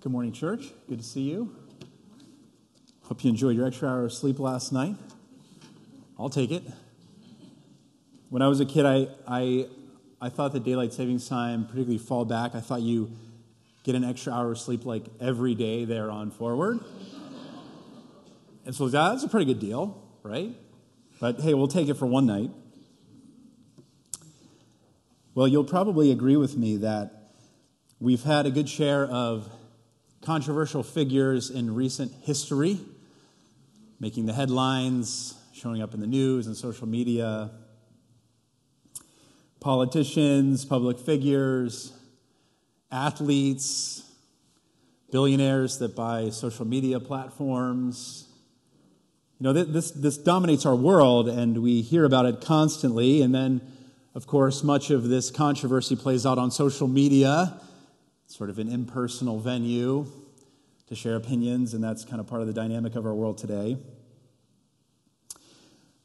Good morning, church. Good to see you. Hope you enjoyed your extra hour of sleep last night. I'll take it. When I was a kid, I, I, I thought that daylight savings time, particularly fall back, I thought you get an extra hour of sleep like every day there on forward. And so that's a pretty good deal, right? But hey, we'll take it for one night. Well, you'll probably agree with me that we've had a good share of controversial figures in recent history, making the headlines, showing up in the news and social media. Politicians, public figures, athletes, billionaires that buy social media platforms. You know, this, this dominates our world, and we hear about it constantly. And then, of course, much of this controversy plays out on social media sort of an impersonal venue to share opinions, and that's kind of part of the dynamic of our world today.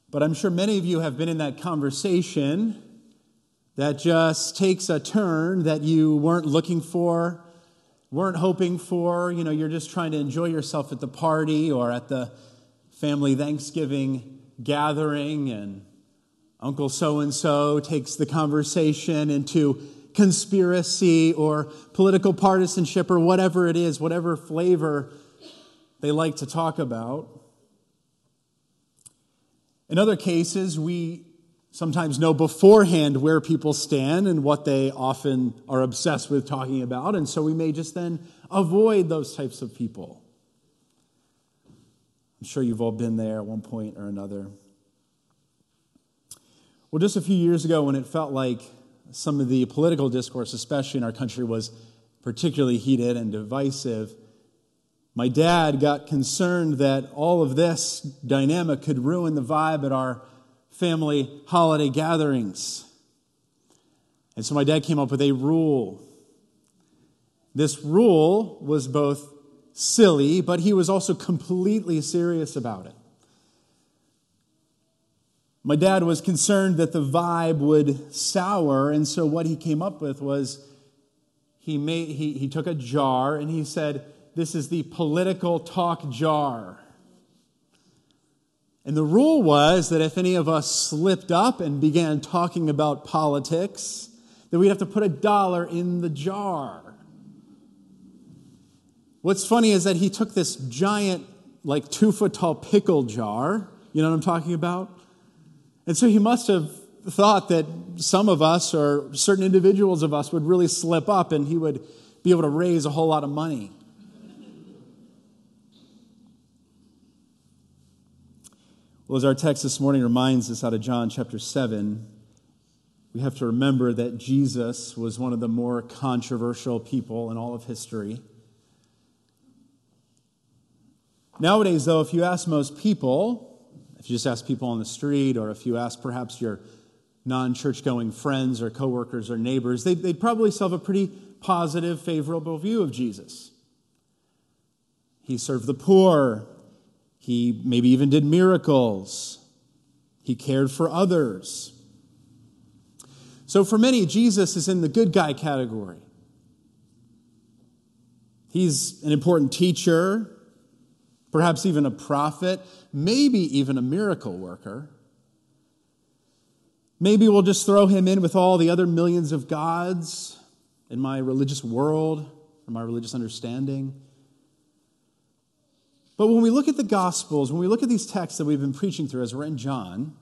But I'm sure many of you have been in that conversation that just takes a turn that you weren't looking for, weren't hoping for. You know, you're just trying to enjoy yourself at the party or at the family Thanksgiving gathering, and Uncle so and so takes the conversation into conspiracy or political partisanship or whatever it is, whatever flavor they like to talk about. In other cases, we sometimes know beforehand where people stand and what they often are obsessed with talking about, and so we may just then avoid those types of people. I'm sure you've all been there at one point or another. Well, just a few years ago, when it felt like some of the political discourse, especially in our country, was particularly heated and divisive, my dad got concerned that all of this dynamic could ruin the vibe at our family holiday gatherings. And so my dad came up with a rule. This rule was both silly, but he was also completely serious about it. My dad was concerned that the vibe would sour, and so what he came up with was he, made, he, he took a jar and he said, This is the political talk jar. And the rule was that if any of us slipped up and began talking about politics, that we'd have to put a dollar in the jar. What's funny is that he took this giant, like two foot tall pickle jar, you know what I'm talking about? And so he must have thought that some of us or certain individuals of us would really slip up and he would be able to raise a whole lot of money. Well, as our text this morning reminds us out of John chapter 7, we have to remember that Jesus was one of the more controversial people in all of history. Nowadays, though, if you ask most people, if you just ask people on the street, or if you ask perhaps your non church going friends or coworkers or neighbors, they'd, they'd probably still have a pretty positive, favorable view of Jesus. He served the poor, he maybe even did miracles, he cared for others. So, for many, Jesus is in the good guy category. He's an important teacher, perhaps even a prophet, maybe even a miracle worker. Maybe we'll just throw him in with all the other millions of gods in my religious world or my religious understanding. But when we look at the Gospels, when we look at these texts that we've been preaching through as we're in John,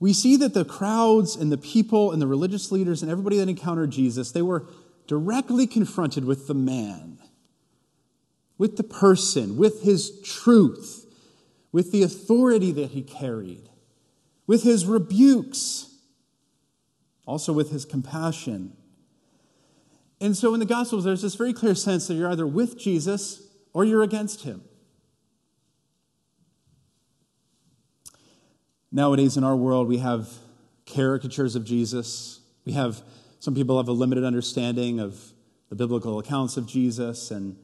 we see that the crowds and the people and the religious leaders and everybody that encountered Jesus, they were directly confronted with the man with the person, with his truth, with the authority that he carried, with his rebukes, also with his compassion. And so in the Gospels, there's this very clear sense that you're either with Jesus or you're against him. Nowadays in our world, we have caricatures of Jesus. We have some people have a limited understanding of the biblical accounts of Jesus and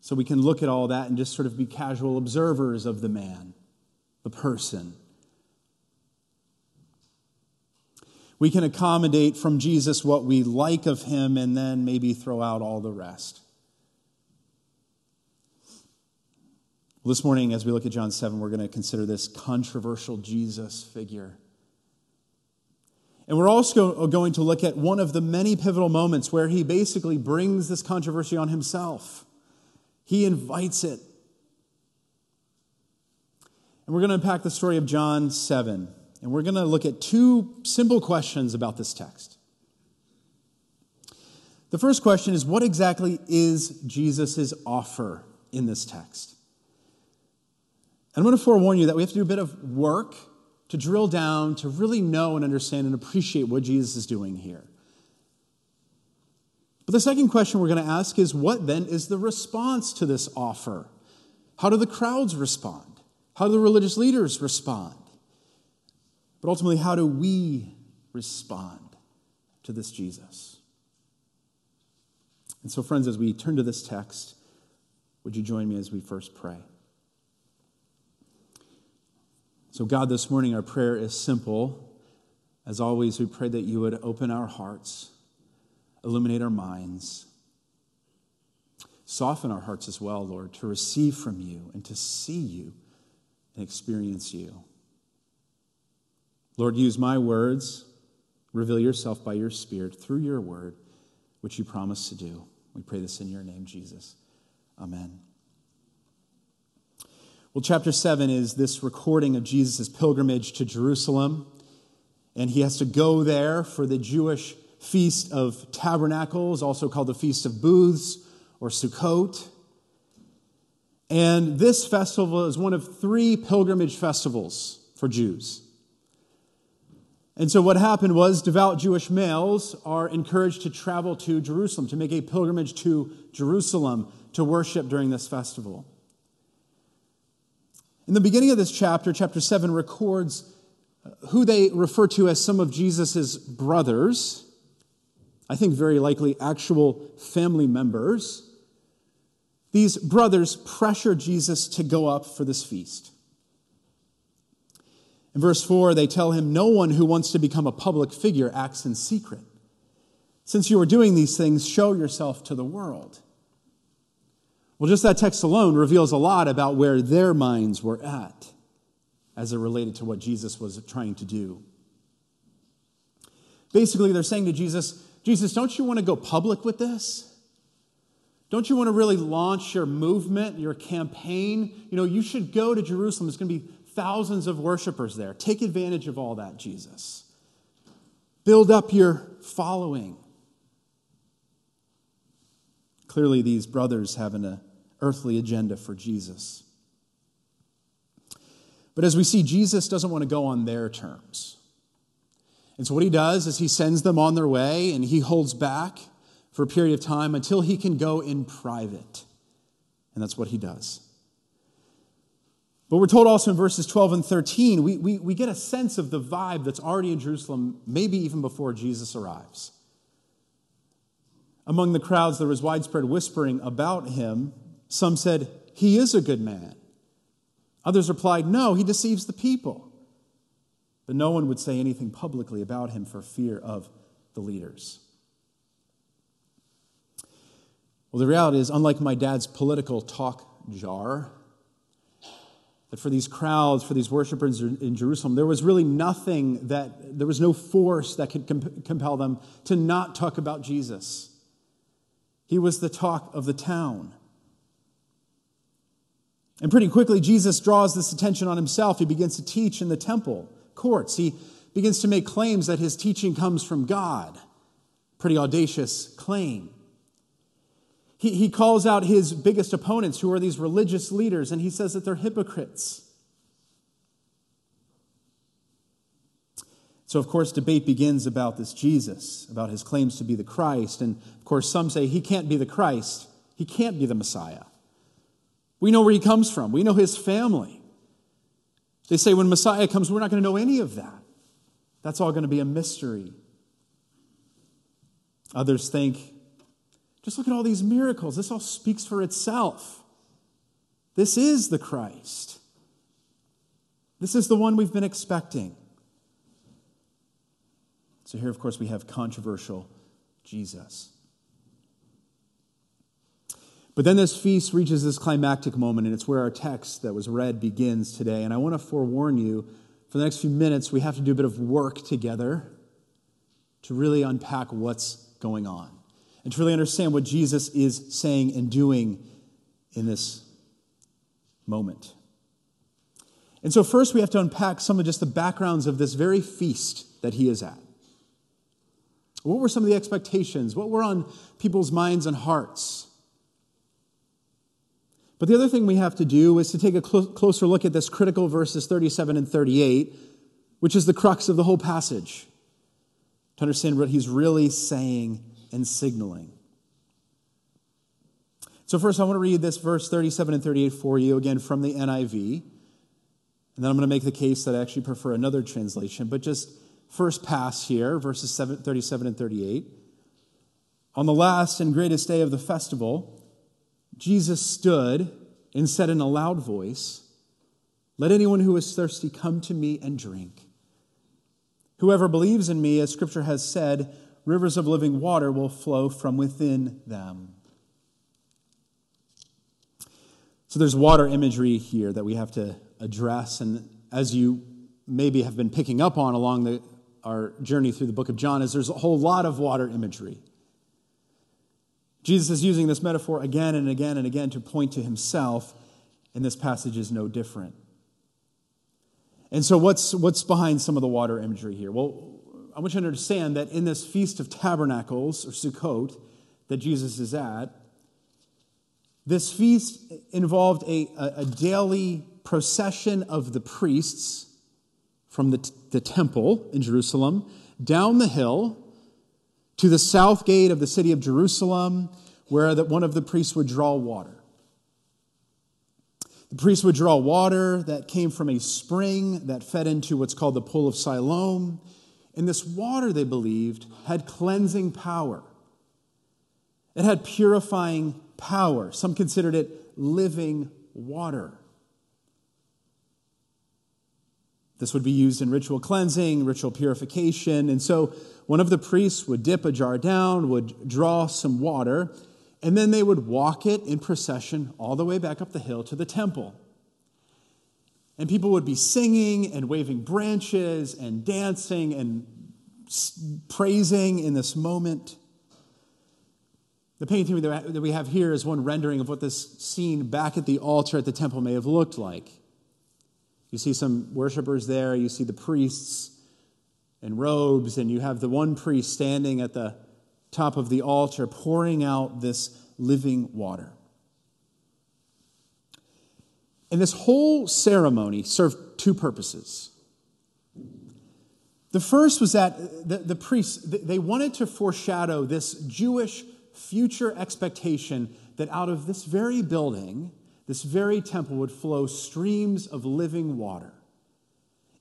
so we can look at all that and just sort of be casual observers of the man, the person. We can accommodate from Jesus what we like of him and then maybe throw out all the rest. Well, this morning, as we look at John 7, we're going to consider this controversial Jesus figure. And we're also uh, going to look at one of the many pivotal moments where he basically brings this controversy on himself. He invites it. And we're going to unpack the story of John 7. And we're going to look at two simple questions about this text. The first question is what exactly is Jesus' offer in this text? And I'm going to forewarn you that we have to do a bit of work to drill down, to really know and understand and appreciate what Jesus is doing here. But the second question we're going to ask is what then is the response to this offer? How do the crowds respond? How do the religious leaders respond? But ultimately, how do we respond to this Jesus? And so, friends, as we turn to this text, would you join me as we first pray? So, God, this morning our prayer is simple. As always, we pray that you would open our hearts, illuminate our minds, soften our hearts as well, Lord, to receive from you and to see you and experience you. Lord, use my words, reveal yourself by your Spirit through your word, which you promised to do. We pray this in your name, Jesus. Amen. Well, chapter 7 is this recording of Jesus' pilgrimage to Jerusalem. And he has to go there for the Jewish Feast of Tabernacles, also called the Feast of Booths or Sukkot. And this festival is one of three pilgrimage festivals for Jews. And so, what happened was devout Jewish males are encouraged to travel to Jerusalem, to make a pilgrimage to Jerusalem to worship during this festival. In the beginning of this chapter, chapter 7 records who they refer to as some of Jesus' brothers. I think very likely actual family members. These brothers pressure Jesus to go up for this feast. In verse 4, they tell him, No one who wants to become a public figure acts in secret. Since you are doing these things, show yourself to the world. Well, just that text alone reveals a lot about where their minds were at as it related to what Jesus was trying to do. Basically, they're saying to Jesus, Jesus, don't you want to go public with this? Don't you want to really launch your movement, your campaign? You know, you should go to Jerusalem. There's going to be thousands of worshipers there. Take advantage of all that, Jesus. Build up your following. Clearly, these brothers have an uh, earthly agenda for Jesus. But as we see, Jesus doesn't want to go on their terms. And so, what he does is he sends them on their way and he holds back for a period of time until he can go in private. And that's what he does. But we're told also in verses 12 and 13, we, we, we get a sense of the vibe that's already in Jerusalem, maybe even before Jesus arrives. Among the crowds, there was widespread whispering about him some said, He is a good man. Others replied, No, he deceives the people. But no one would say anything publicly about him for fear of the leaders. Well, the reality is, unlike my dad's political talk jar, that for these crowds, for these worshipers in Jerusalem, there was really nothing that, there was no force that could compel them to not talk about Jesus. He was the talk of the town. And pretty quickly, Jesus draws this attention on himself. He begins to teach in the temple courts. He begins to make claims that his teaching comes from God. Pretty audacious claim. He, he calls out his biggest opponents, who are these religious leaders, and he says that they're hypocrites. So, of course, debate begins about this Jesus, about his claims to be the Christ. And, of course, some say he can't be the Christ, he can't be the Messiah. We know where he comes from, we know his family. They say when Messiah comes, we're not going to know any of that. That's all going to be a mystery. Others think, just look at all these miracles. This all speaks for itself. This is the Christ. This is the one we've been expecting. So here, of course, we have controversial Jesus. But then this feast reaches this climactic moment, and it's where our text that was read begins today. And I want to forewarn you for the next few minutes, we have to do a bit of work together to really unpack what's going on and to really understand what Jesus is saying and doing in this moment. And so, first, we have to unpack some of just the backgrounds of this very feast that he is at. What were some of the expectations? What were on people's minds and hearts? But the other thing we have to do is to take a cl- closer look at this critical verses 37 and 38, which is the crux of the whole passage, to understand what he's really saying and signaling. So, first, I want to read this verse 37 and 38 for you, again from the NIV. And then I'm going to make the case that I actually prefer another translation, but just first pass here, verses 37 and 38. On the last and greatest day of the festival, Jesus stood and said in a loud voice, Let anyone who is thirsty come to me and drink. Whoever believes in me, as scripture has said, rivers of living water will flow from within them. So there's water imagery here that we have to address. And as you maybe have been picking up on along the, our journey through the book of John, is there's a whole lot of water imagery. Jesus is using this metaphor again and again and again to point to himself, and this passage is no different. And so, what's, what's behind some of the water imagery here? Well, I want you to understand that in this Feast of Tabernacles, or Sukkot, that Jesus is at, this feast involved a, a, a daily procession of the priests from the, the temple in Jerusalem down the hill to the south gate of the city of Jerusalem, where the, one of the priests would draw water. The priest would draw water that came from a spring that fed into what's called the Pool of Siloam. And this water, they believed, had cleansing power. It had purifying power. Some considered it living water. This would be used in ritual cleansing, ritual purification. And so one of the priests would dip a jar down, would draw some water, and then they would walk it in procession all the way back up the hill to the temple. And people would be singing and waving branches and dancing and praising in this moment. The painting that we have here is one rendering of what this scene back at the altar at the temple may have looked like. You see some worshipers there, you see the priests in robes, and you have the one priest standing at the top of the altar pouring out this living water. And this whole ceremony served two purposes. The first was that the, the priests, they wanted to foreshadow this Jewish future expectation that out of this very building, this very temple would flow streams of living water.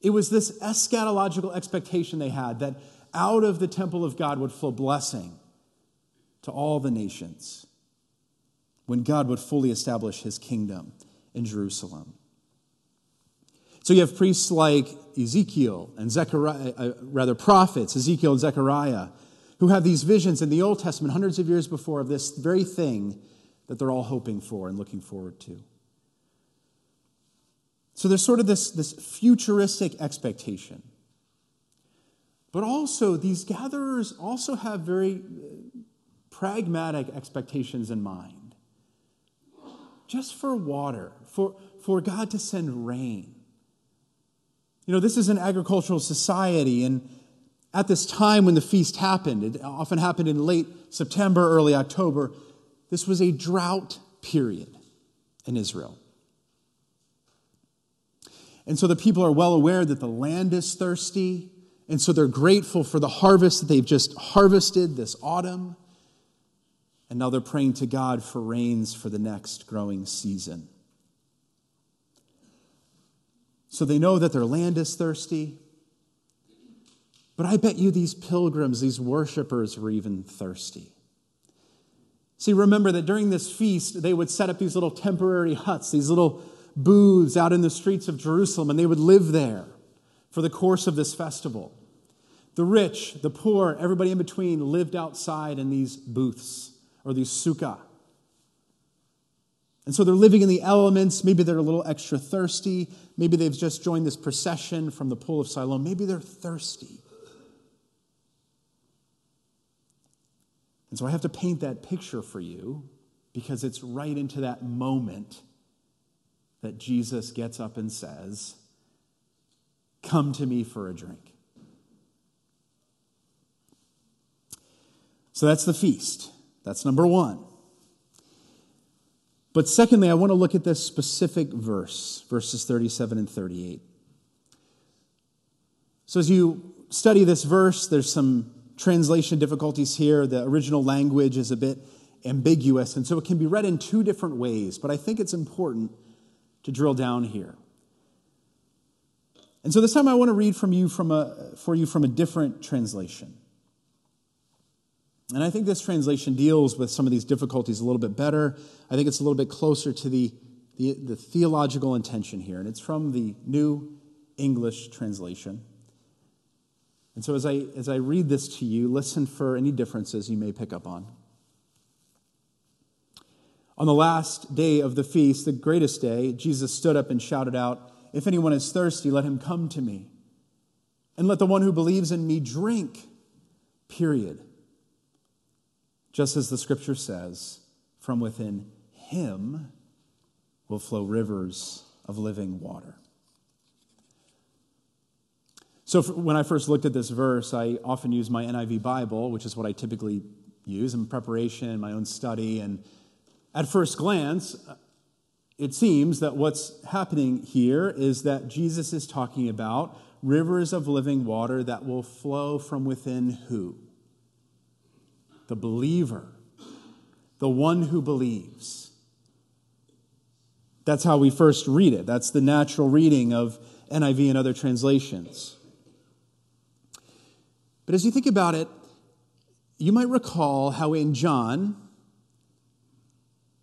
It was this eschatological expectation they had that out of the temple of God would flow blessing to all the nations when God would fully establish his kingdom in Jerusalem. So you have priests like Ezekiel and Zechariah, uh, rather prophets, Ezekiel and Zechariah, who have these visions in the Old Testament hundreds of years before of this very thing that they're all hoping for and looking forward to. So there's sort of this, this futuristic expectation. But also, these gatherers also have very uh, pragmatic expectations in mind. Just for water, for, for God to send rain. You know, this is an agricultural society, and at this time when the feast happened, it often happened in late September, early October, this was a drought period in Israel. And so the people are well aware that the land is thirsty. And so they're grateful for the harvest that they've just harvested this autumn. And now they're praying to God for rains for the next growing season. So they know that their land is thirsty. But I bet you these pilgrims, these worshipers, were even thirsty. See, remember that during this feast, they would set up these little temporary huts, these little booths out in the streets of Jerusalem, and they would live there for the course of this festival. The rich, the poor, everybody in between lived outside in these booths or these sukkah. And so they're living in the elements. Maybe they're a little extra thirsty. Maybe they've just joined this procession from the pool of Siloam. Maybe they're thirsty. And so I have to paint that picture for you because it's right into that moment that Jesus gets up and says, Come to me for a drink. So that's the feast. That's number one. But secondly, I want to look at this specific verse, verses 37 and 38. So as you study this verse, there's some translation difficulties here. The original language is a bit ambiguous, and so it can be read in two different ways, but I think it's important to drill down here. And so this time I want to read from you from a, for you from a different translation. And I think this translation deals with some of these difficulties a little bit better. I think it's a little bit closer to the, the, the theological intention here. And it's from the New English translation. And so as I, as I read this to you, listen for any differences you may pick up on. On the last day of the feast, the greatest day, Jesus stood up and shouted out, If anyone is thirsty, let him come to me. And let the one who believes in me drink, period. Just as the scripture says, from within him will flow rivers of living water. So, when I first looked at this verse, I often use my NIV Bible, which is what I typically use in preparation, my own study. And at first glance, uh, it seems that what's happening here is that Jesus is talking about rivers of living water that will flow from within who? the believer, the one who believes. That's how we first read it. That's the natural reading of NIV and other translations. But as you think about it, you might recall how in John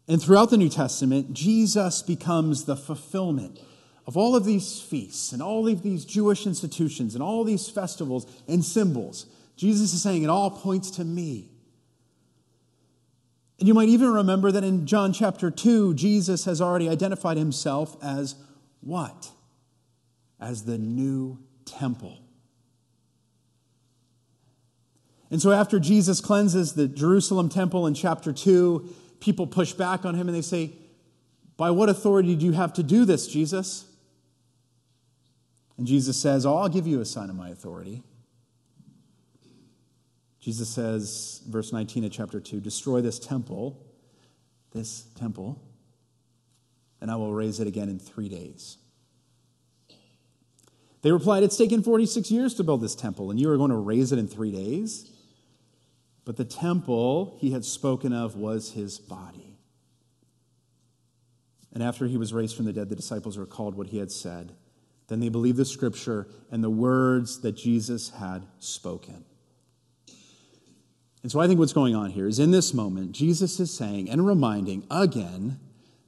and throughout the New Testament, Jesus becomes the fulfillment of all of these feasts and all of these Jewish institutions and all these festivals and symbols. Jesus is saying it all points to me. And you might even remember that in John chapter 2, Jesus has already identified himself as what? As the new temple. And so, after Jesus cleanses the Jerusalem temple in chapter 2, people push back on him and they say, By what authority do you have to do this, Jesus? And Jesus says, Oh, I'll give you a sign of my authority. Jesus says, verse 19 of chapter 2, destroy this temple, this temple, and I will raise it again in three days. They replied, It's taken 46 years to build this temple, and you are going to raise it in three days? But the temple he had spoken of was his body. And after he was raised from the dead, the disciples recalled what he had said. Then they believed the scripture and the words that Jesus had spoken. And so I think what's going on here is in this moment, Jesus is saying and reminding again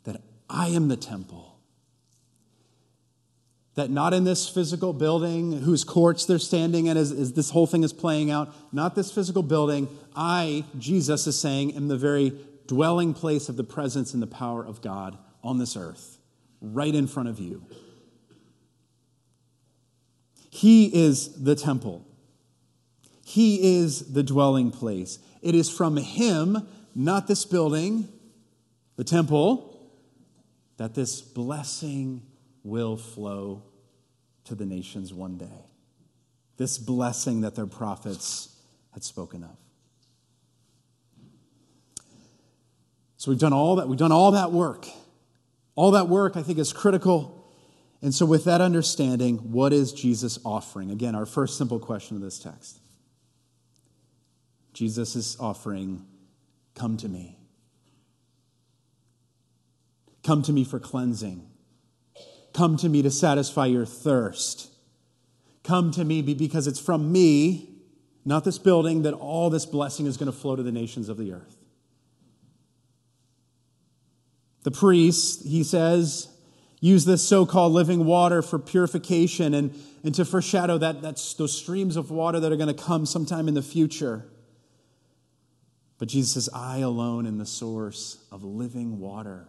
that I am the temple. That not in this physical building whose courts they're standing in as, as this whole thing is playing out, not this physical building, I, Jesus is saying, am the very dwelling place of the presence and the power of God on this earth, right in front of you. He is the temple. He is the dwelling place. It is from Him, not this building, the temple, that this blessing will flow to the nations one day. This blessing that their prophets had spoken of. So we've done all that, we've done all that work. All that work I think is critical. And so with that understanding, what is Jesus offering? Again, our first simple question of this text. Jesus is offering, Come to me. Come to me for cleansing. Come to me to satisfy your thirst. Come to me because it's from me, not this building, that all this blessing is going to flow to the nations of the earth. The priest, he says, use this so called living water for purification and, and to foreshadow that, that's those streams of water that are going to come sometime in the future. But Jesus says, I alone am the source of living water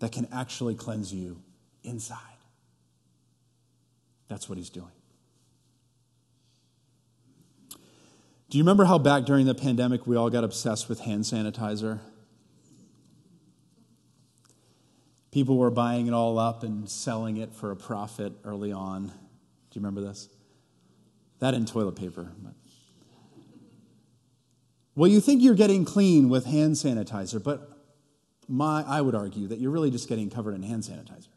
that can actually cleanse you inside. That's what he's doing. Do you remember how back during the pandemic we all got obsessed with hand sanitizer? People were buying it all up and selling it for a profit early on. Do you remember this? That and toilet paper. But. Well, you think you're getting clean with hand sanitizer, but my, I would argue that you're really just getting covered in hand sanitizer.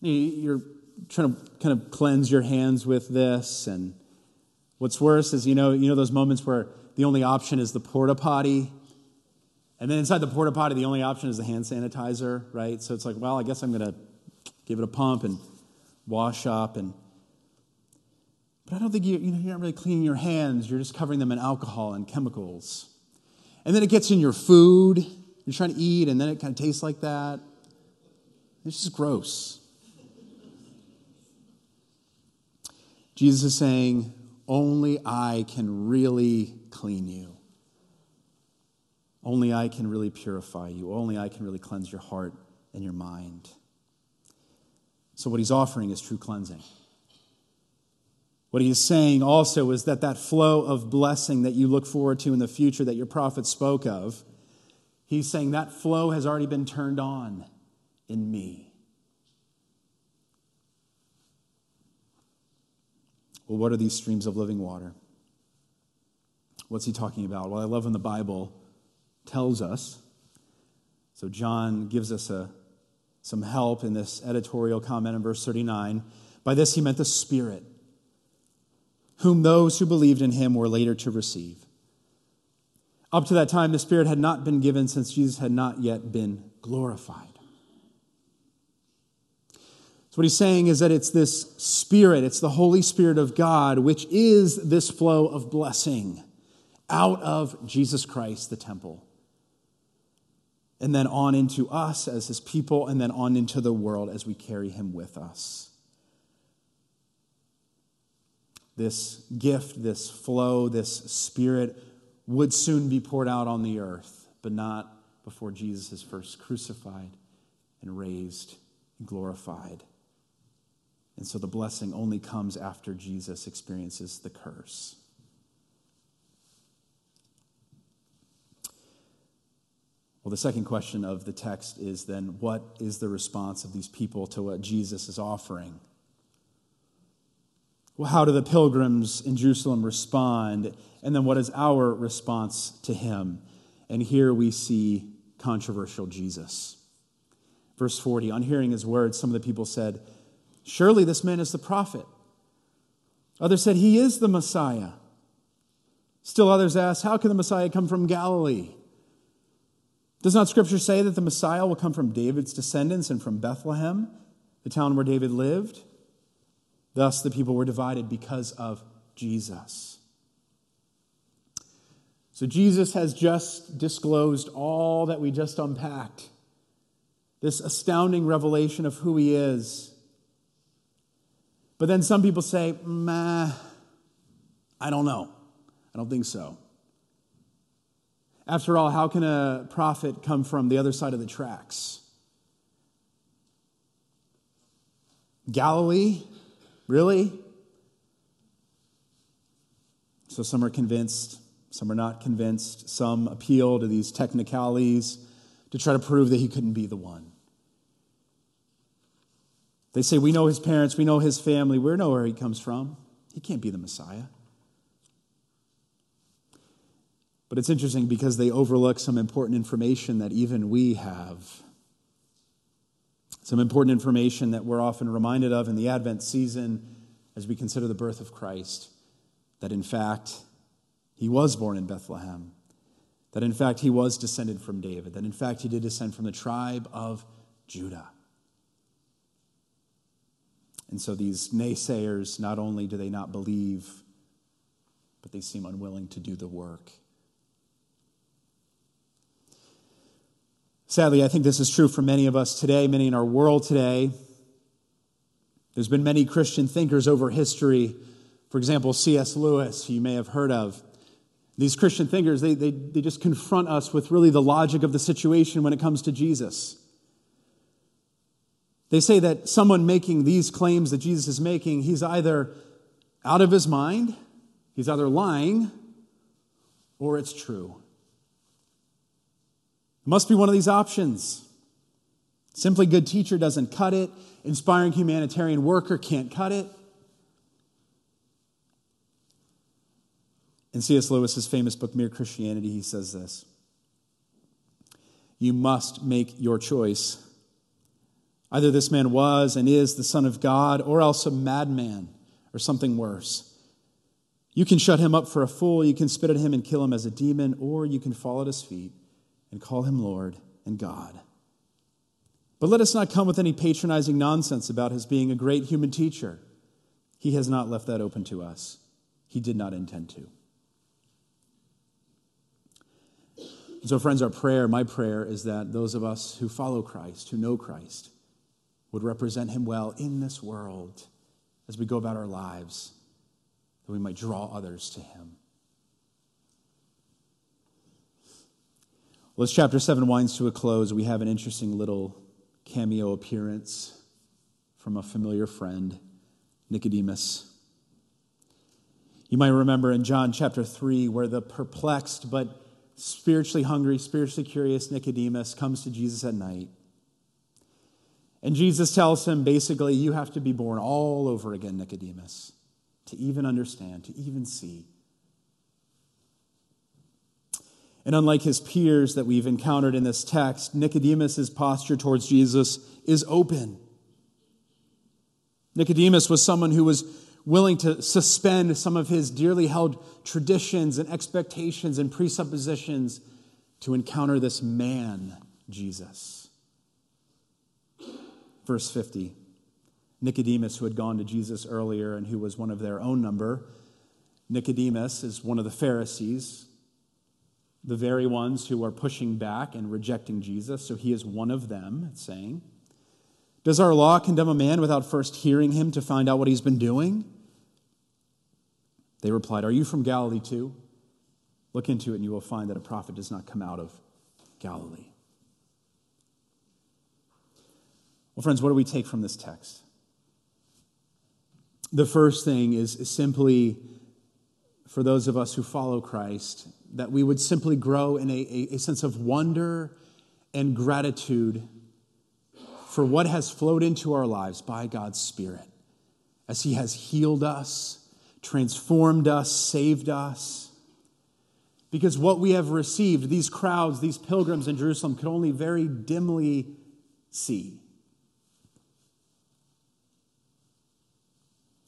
You're trying to kind of cleanse your hands with this, and what's worse is you know, you know those moments where the only option is the porta potty, and then inside the porta potty, the only option is the hand sanitizer, right? So it's like, well, I guess I'm going to give it a pump and wash up and but I don't think you, you know, you're not really cleaning your hands. You're just covering them in alcohol and chemicals. And then it gets in your food. You're trying to eat, and then it kind of tastes like that. It's just gross. Jesus is saying, Only I can really clean you. Only I can really purify you. Only I can really cleanse your heart and your mind. So, what he's offering is true cleansing. What he is saying also is that that flow of blessing that you look forward to in the future that your prophet spoke of, he's saying that flow has already been turned on in me. Well, what are these streams of living water? What's he talking about? Well, I love when the Bible tells us. So, John gives us a, some help in this editorial comment in verse 39. By this, he meant the Spirit whom those who believed in him were later to receive. Up to that time, the Spirit had not been given since Jesus had not yet been glorified. So, what he's saying is that it's this Spirit, it's the Holy Spirit of God, which is this flow of blessing out of Jesus Christ, the temple, and then on into us as his people, and then on into the world as we carry him with us. This gift, this flow, this spirit would soon be poured out on the earth, but not before Jesus is first crucified and raised and glorified. And so the blessing only comes after Jesus experiences the curse. Well, the second question of the text is then what is the response of these people to what Jesus is offering? Well, how do the pilgrims in Jerusalem respond? And then what is our response to him? And here we see controversial Jesus. Verse 40 On hearing his words, some of the people said, Surely this man is the prophet. Others said, He is the Messiah. Still others asked, How can the Messiah come from Galilee? Does not Scripture say that the Messiah will come from David's descendants and from Bethlehem, the town where David lived? Thus, the people were divided because of Jesus. So, Jesus has just disclosed all that we just unpacked this astounding revelation of who he is. But then some people say, Meh, I don't know. I don't think so. After all, how can a prophet come from the other side of the tracks? Galilee? Really? So some are convinced, some are not convinced. Some appeal to these technicalities to try to prove that he couldn't be the one. They say, We know his parents, we know his family, we know where he comes from. He can't be the Messiah. But it's interesting because they overlook some important information that even we have. Some important information that we're often reminded of in the Advent season as we consider the birth of Christ that in fact he was born in Bethlehem, that in fact he was descended from David, that in fact he did descend from the tribe of Judah. And so these naysayers, not only do they not believe, but they seem unwilling to do the work. Sadly, I think this is true for many of us today, many in our world today. There's been many Christian thinkers over history. For example, C.S. Lewis, you may have heard of. These Christian thinkers, they, they, they just confront us with really the logic of the situation when it comes to Jesus. They say that someone making these claims that Jesus is making, he's either out of his mind, he's either lying, or it's true. Must be one of these options. Simply good teacher doesn't cut it, inspiring humanitarian worker can't cut it. In C.S. Lewis's famous book, Mere Christianity, he says this You must make your choice. Either this man was and is the Son of God, or else a madman, or something worse. You can shut him up for a fool, you can spit at him and kill him as a demon, or you can fall at his feet and call him Lord and God. But let us not come with any patronizing nonsense about his being a great human teacher. He has not left that open to us. He did not intend to. So, friends, our prayer, my prayer, is that those of us who follow Christ, who know Christ, would represent him well in this world as we go about our lives, that we might draw others to him. Well, as chapter 7 winds to a close, we have an interesting little cameo appearance from a familiar friend, Nicodemus. You might remember in John chapter 3 where the perplexed but spiritually hungry, spiritually curious Nicodemus comes to Jesus at night. And Jesus tells him basically, you have to be born all over again, Nicodemus, to even understand, to even see. And unlike his peers that we've encountered in this text, Nicodemus' posture towards Jesus is open. Nicodemus was someone who was willing to suspend some of his dearly held traditions and expectations and presuppositions to encounter this man, Jesus. Verse 50 Nicodemus, who had gone to Jesus earlier and who was one of their own number, Nicodemus is one of the Pharisees, the very ones who are pushing back and rejecting Jesus. So he is one of them, it's saying. Does our law condemn a man without first hearing him to find out what he's been doing? They replied, Are you from Galilee too? Look into it, and you will find that a prophet does not come out of Galilee. Well, friends, what do we take from this text? The first thing is, simply for those of us who follow Christ, that we would simply grow in a, a, sense of wonder and gratitude for what has flowed into our lives by God's Spirit as He has healed us transformed us, saved us. Because what we have received, these crowds, these pilgrims in Jerusalem, could only very dimly see.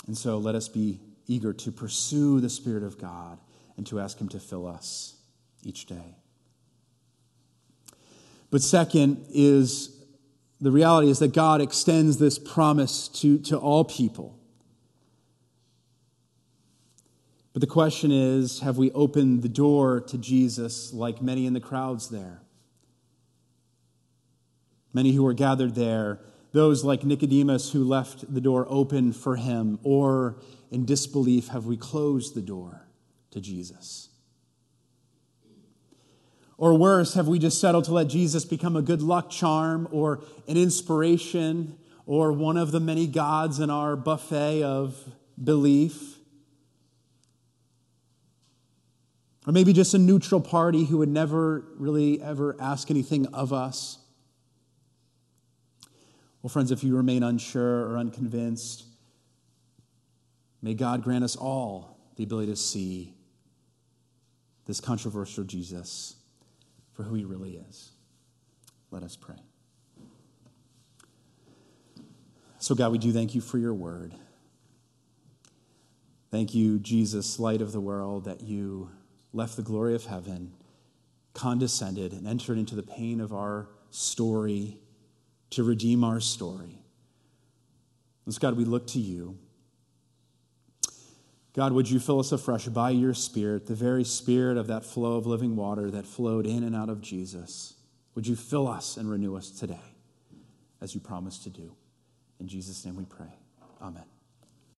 And so let us be eager to pursue the Spirit of God and to ask Him to fill us each day. But second is the reality is that God extends this promise to, to all people. But the question is have we opened the door to Jesus like many in the crowds there? Many who were gathered there, those like Nicodemus who left the door open for him, or in disbelief, have we closed the door to Jesus? Or worse, have we just settled to let Jesus become a good luck charm or an inspiration or one of the many gods in our buffet of belief? Or maybe just a neutral party who would never really ever ask anything of us. Well, friends, if you remain unsure or unconvinced, may God grant us all the ability to see this controversial Jesus for who he really is. Let us pray. So, God, we do thank you for your word. Thank you, Jesus, light of the world, that you left the glory of heaven, condescended, and entered into the pain of our story to redeem our story. And so, God, we look to you. God, would you fill us afresh by your Spirit, the very Spirit of that flow of living water that flowed in and out of Jesus? Would you fill us and renew us today as you promised to do? In Jesus' name we pray. Amen.